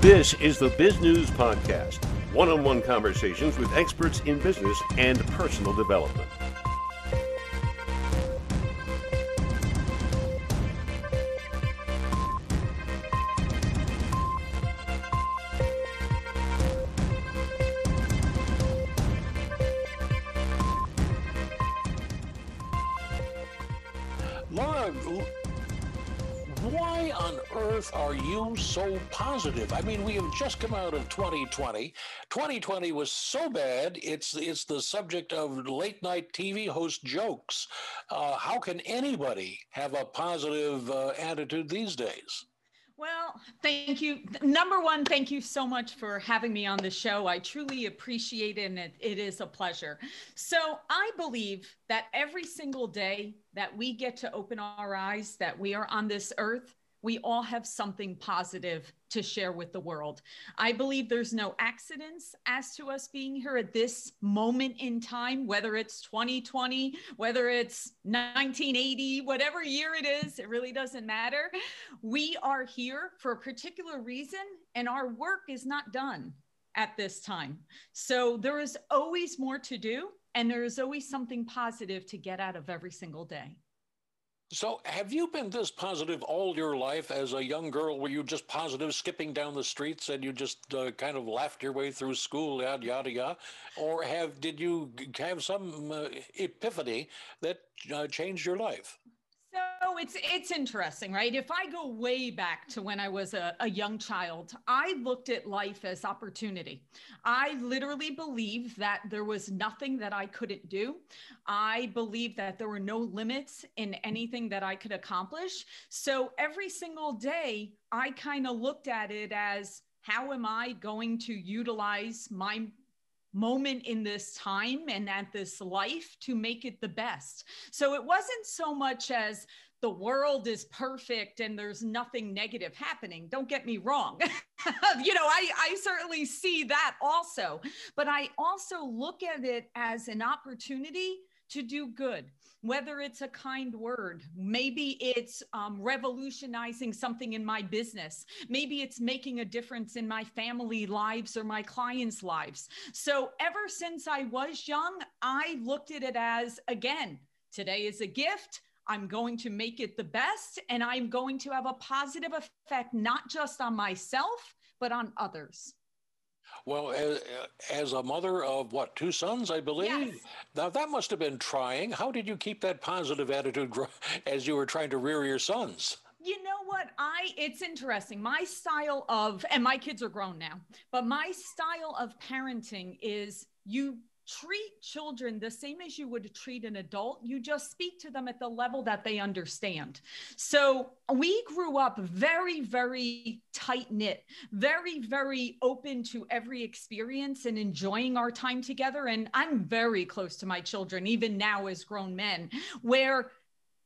This is the Bizgnus Podcast one on one conversations with experts in business and personal development. Earth are you so positive? I mean, we have just come out of 2020. 2020 was so bad, it's, it's the subject of late night TV host jokes. Uh, how can anybody have a positive uh, attitude these days? Well, thank you. Number one, thank you so much for having me on the show. I truly appreciate it, and it, it is a pleasure. So, I believe that every single day that we get to open our eyes, that we are on this earth, we all have something positive to share with the world. I believe there's no accidents as to us being here at this moment in time, whether it's 2020, whether it's 1980, whatever year it is, it really doesn't matter. We are here for a particular reason, and our work is not done at this time. So there is always more to do, and there is always something positive to get out of every single day. So, have you been this positive all your life as a young girl? Were you just positive, skipping down the streets, and you just uh, kind of laughed your way through school, yada yada yada, or have did you have some uh, epiphany that uh, changed your life? So it's it's interesting, right? If I go way back to when I was a, a, young child, I looked at life as opportunity. I literally believed that there was nothing that I couldn't do. I believed that there were no limits in anything that I could accomplish. So every single day, I kind of looked at it as how am I going to utilize my moment in this time and at this life to make it the best. So it wasn't so much as the world is perfect and there's nothing negative happening. Don't get me wrong. you know, I, I certainly see that also, but I also look at it as an opportunity to do good, whether it's a kind word, maybe it's um, revolutionizing something in my business, maybe it's making a difference in my family lives or my clients' lives. So, ever since I was young, I looked at it as again, today is a gift. I'm going to make it the best and I'm going to have a positive effect, not just on myself, but on others. Well, as, as, a mother of what, two sons, I believe? Yes. Now, that must have been trying. How did you keep that positive attitude as you were trying to rear your sons? You know what? I, it's interesting. My style of, and my kids are grown now, but my style of parenting is you treat children the same as you would treat an adult. You just speak to them at the level that they understand. So we grew up very, very tight knit, very, very open to every experience and enjoying our time together. And I'm very close to my children, even now as grown men, where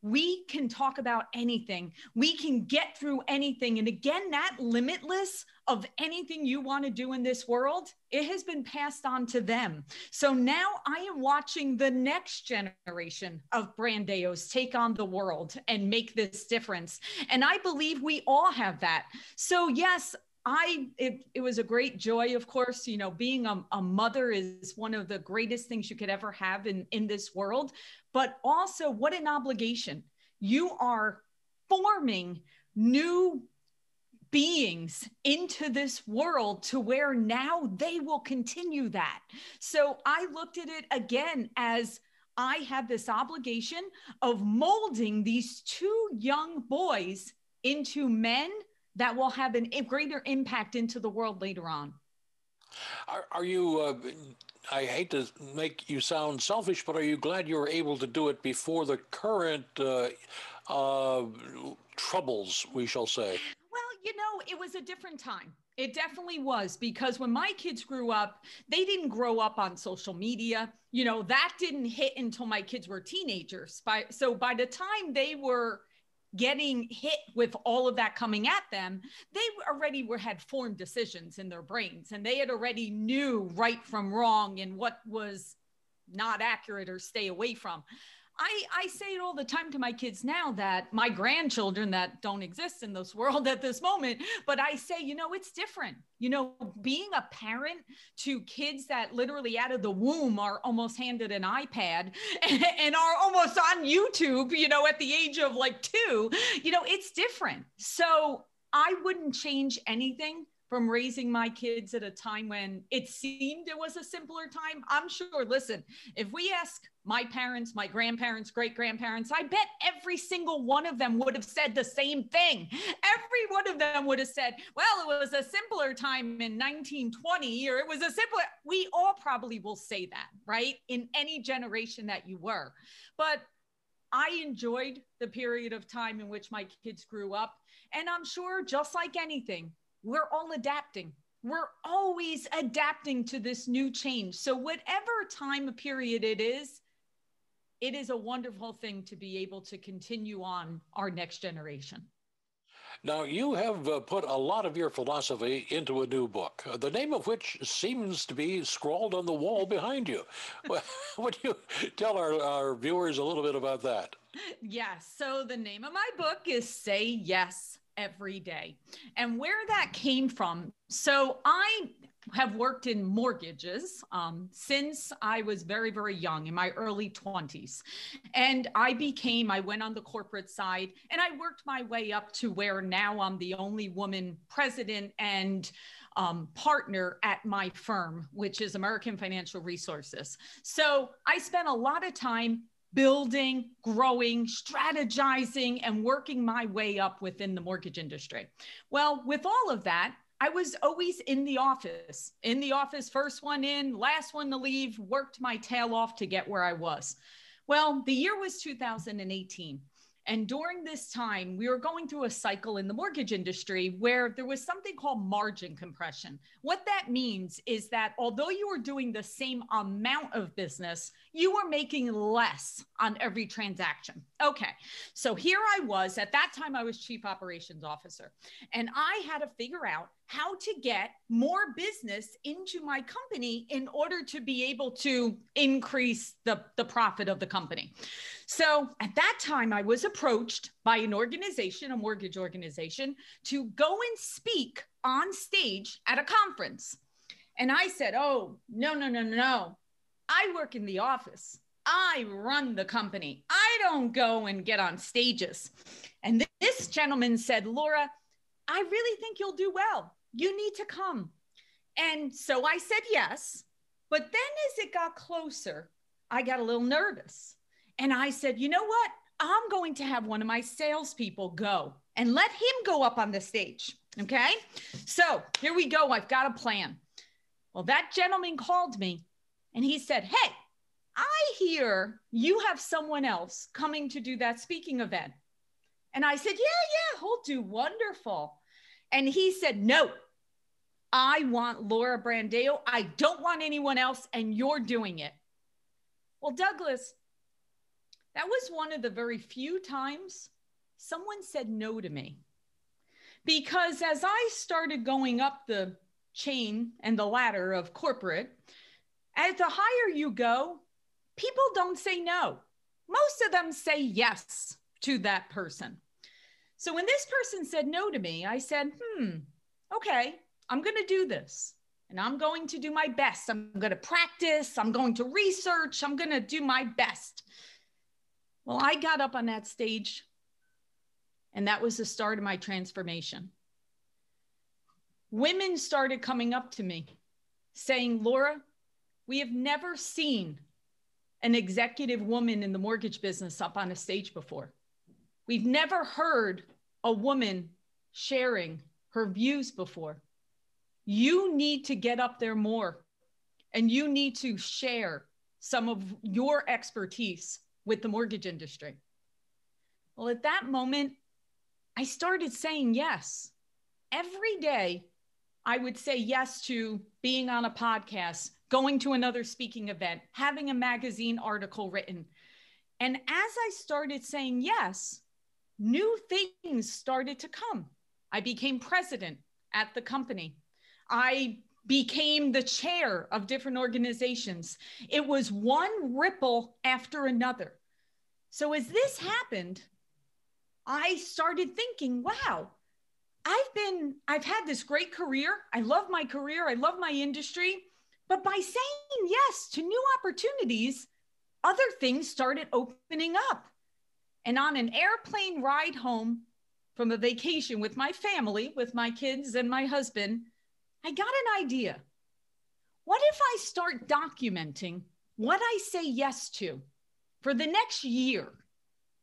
we can talk about anything. We can get through anything. And again, that limitless of anything you want to do in this world, it has been passed on to them. So now I am watching the next generation of Brandaos take on the world and make this difference. And I believe we all have that. So, yes, I it, it was a great joy, of course. You know, being a, a mother is one of the greatest things you could ever have in, in this world. But also, what an obligation. You are forming new beings into this world to where now they will continue that. So I looked at it again as I have this obligation of molding these two young boys into men that will have an, a greater impact into the world later on. Are, are you, uh, I hate to make you sound selfish, but are you glad you were able to do it before the current uh, uh, troubles, we shall say? Well, you know, it was a different time. It definitely was because when my kids grew up, they didn't grow up on social media. You know, that didn't hit until my kids were teenagers. By so by the time they were getting hit with all of that coming at them, they already were had formed decisions in their brains and they had already knew right from wrong and what was not accurate or stay away from. I, I say it all the time to my kids now that my grandchildren that don't exist in this world at this moment, but I say, you know, it's different. You know, being a parent to kids that literally out of the womb are almost handed an iPad and, and are almost on YouTube, you know, at the age of like two, you know, it's different. So I wouldn't change anything from raising my kids at a time when it seemed it was a simpler time. I'm sure, listen, if we ask my parents, my grandparents, great grandparents, I bet every single one of them would have said the same thing. Every one of them would have said, well, it was a simpler time in 1920, or it was a simpler. We all probably will say that, right? In any generation that you were. But I enjoyed the period of time in which my kids grew up. And I'm sure, just like anything, we're all adapting. We're always adapting to this new change. So, whatever time period it is, it is a wonderful thing to be able to continue on our next generation. Now, you have uh, put a lot of your philosophy into a new book, uh, the name of which seems to be scrawled on the wall behind you. Would you tell our, our viewers a little bit about that? Yes. So, the name of my book is Say Yes every day. And where that came from, so I have worked in mortgages um, since I was very, very young in my early 20s. And I became, I went on the corporate side and I worked my way up to where now I'm the only woman president and um, partner at my firm, which is American Financial Resources. So I spent a lot of time building, growing, strategizing, and working my way up within the mortgage industry. Well, with all of that, I was always in the office, in the office, first one in, last one to leave, worked my tail off to get where I was. Well, the year was 2018. And during this time, we were going through a cycle in the mortgage industry where there was something called margin compression. What that means is that although you were doing the same amount of business, you were making less on every transaction. Okay, so here I was. At that time, I was chief operations officer, and I had to figure out how to get more business into my company in order to be able to increase the, the profit of the company. So at that time, I was approached by an organization, a mortgage organization, to go and speak on stage at a conference. And I said, Oh, no, no, no, no. I work in the office. I run the company. I don't go and get on stages. And this gentleman said, Laura, I really think you'll do well. You need to come. And so I said yes. But then as it got closer, I got a little nervous. And I said, you know what? I'm going to have one of my salespeople go and let him go up on the stage. Okay. So here we go. I've got a plan. Well, that gentleman called me and he said, Hey, I hear you have someone else coming to do that speaking event. And I said, Yeah, yeah, he'll do wonderful. And he said, No, I want Laura Brandao. I don't want anyone else, and you're doing it. Well, Douglas, that was one of the very few times someone said no to me. Because as I started going up the chain and the ladder of corporate, as the higher you go, people don't say no. Most of them say yes to that person. So when this person said no to me, I said, hmm, okay, I'm going to do this and I'm going to do my best. I'm going to practice. I'm going to research. I'm going to do my best. Well, I got up on that stage, and that was the start of my transformation. Women started coming up to me saying, Laura, we have never seen an executive woman in the mortgage business up on a stage before. We've never heard a woman sharing her views before. You need to get up there more and you need to share some of your expertise with the mortgage industry. Well, at that moment, I started saying yes. Every day, I would say yes to being on a podcast, going to another speaking event, having a magazine article written. And as I started saying yes, new things started to come. I became president at the company. I became the chair of different organizations. It was one ripple after another. So as this happened, I started thinking, wow, I've been, I've had this great career. I love my career. I love my industry. But by saying yes to new opportunities, other things started opening up. And on an airplane ride home from a vacation with my family, with my kids and my husband, I got an idea. What if I start documenting what I say yes to for the next year?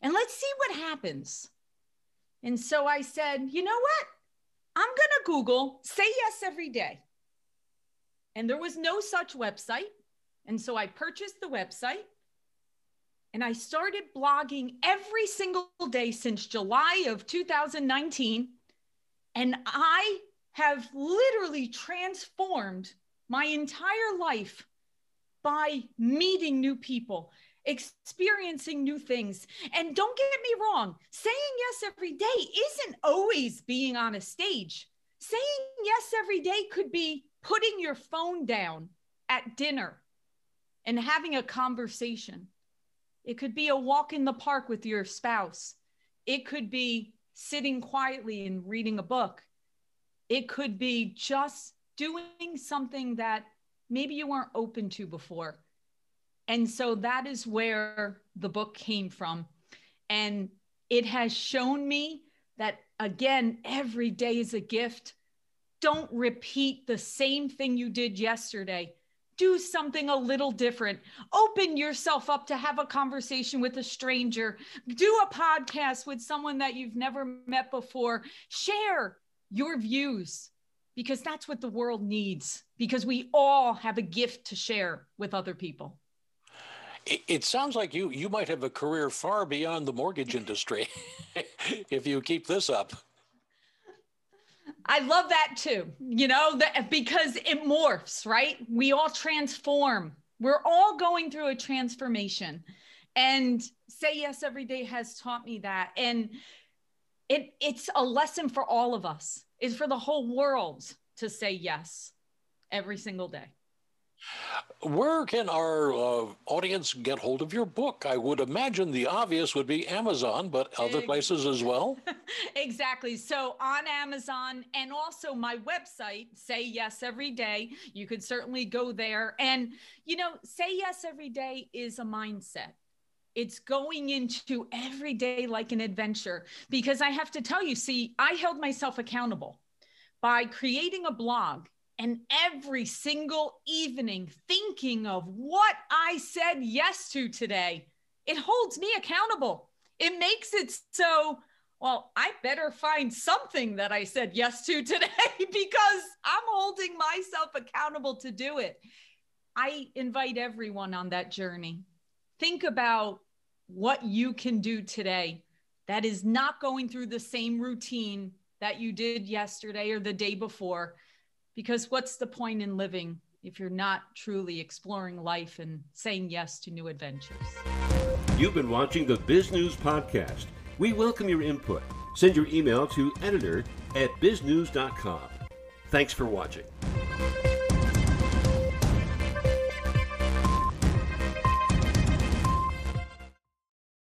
And let's see what happens. And so I said, you know what? I'm going to Google say yes every day. And there was no such website. And so I purchased the website and I started blogging every single day since July of 2019. And I have literally transformed my entire life by meeting new people, experiencing new things. And don't get me wrong, saying yes every day isn't always being on a stage. Saying yes every day could be putting your phone down at dinner and having a conversation. It could be a walk in the park with your spouse. It could be sitting quietly and reading a book. It could be just doing something that maybe you weren't open to before. And so that is where the book came from. And it has shown me that, again, every day is a gift. Don't repeat the same thing you did yesterday. Do something a little different. Open yourself up to have a conversation with a stranger. Do a podcast with someone that you've never met before. Share your views because that's what the world needs, because we all have a gift to share with other people. It, sounds like you you might have a career far beyond the mortgage industry if you keep this up. I love that too. You know, that because it morphs, right? We all transform. We're all going through a transformation. And say yes every day has taught me that. And it it's a lesson for all of us. Is for the whole world to say yes every single day. Where can our uh, audience get hold of your book? I would imagine the obvious would be Amazon, but other places as well. exactly. So on Amazon and also my website, Say Yes Every Day, you could certainly go there. And, you know, Say Yes Every Day is a mindset. It's going into every day like an adventure because I have to tell you, see, I held myself accountable by creating a blog and every single evening thinking of what I said yes to today. It holds me accountable. It makes it so, well, I better find something that I said yes to today because I'm holding myself accountable to do it. I invite everyone on that journey. Think about what you can do today that is not going through the same routine that you did yesterday or the day before. Because what's the point in living if you're not truly exploring life and saying yes to new adventures? You've been watching the Bizgnus Podcast. We welcome your input. Send your email to editor at bizgnus.com. Thanks for watching.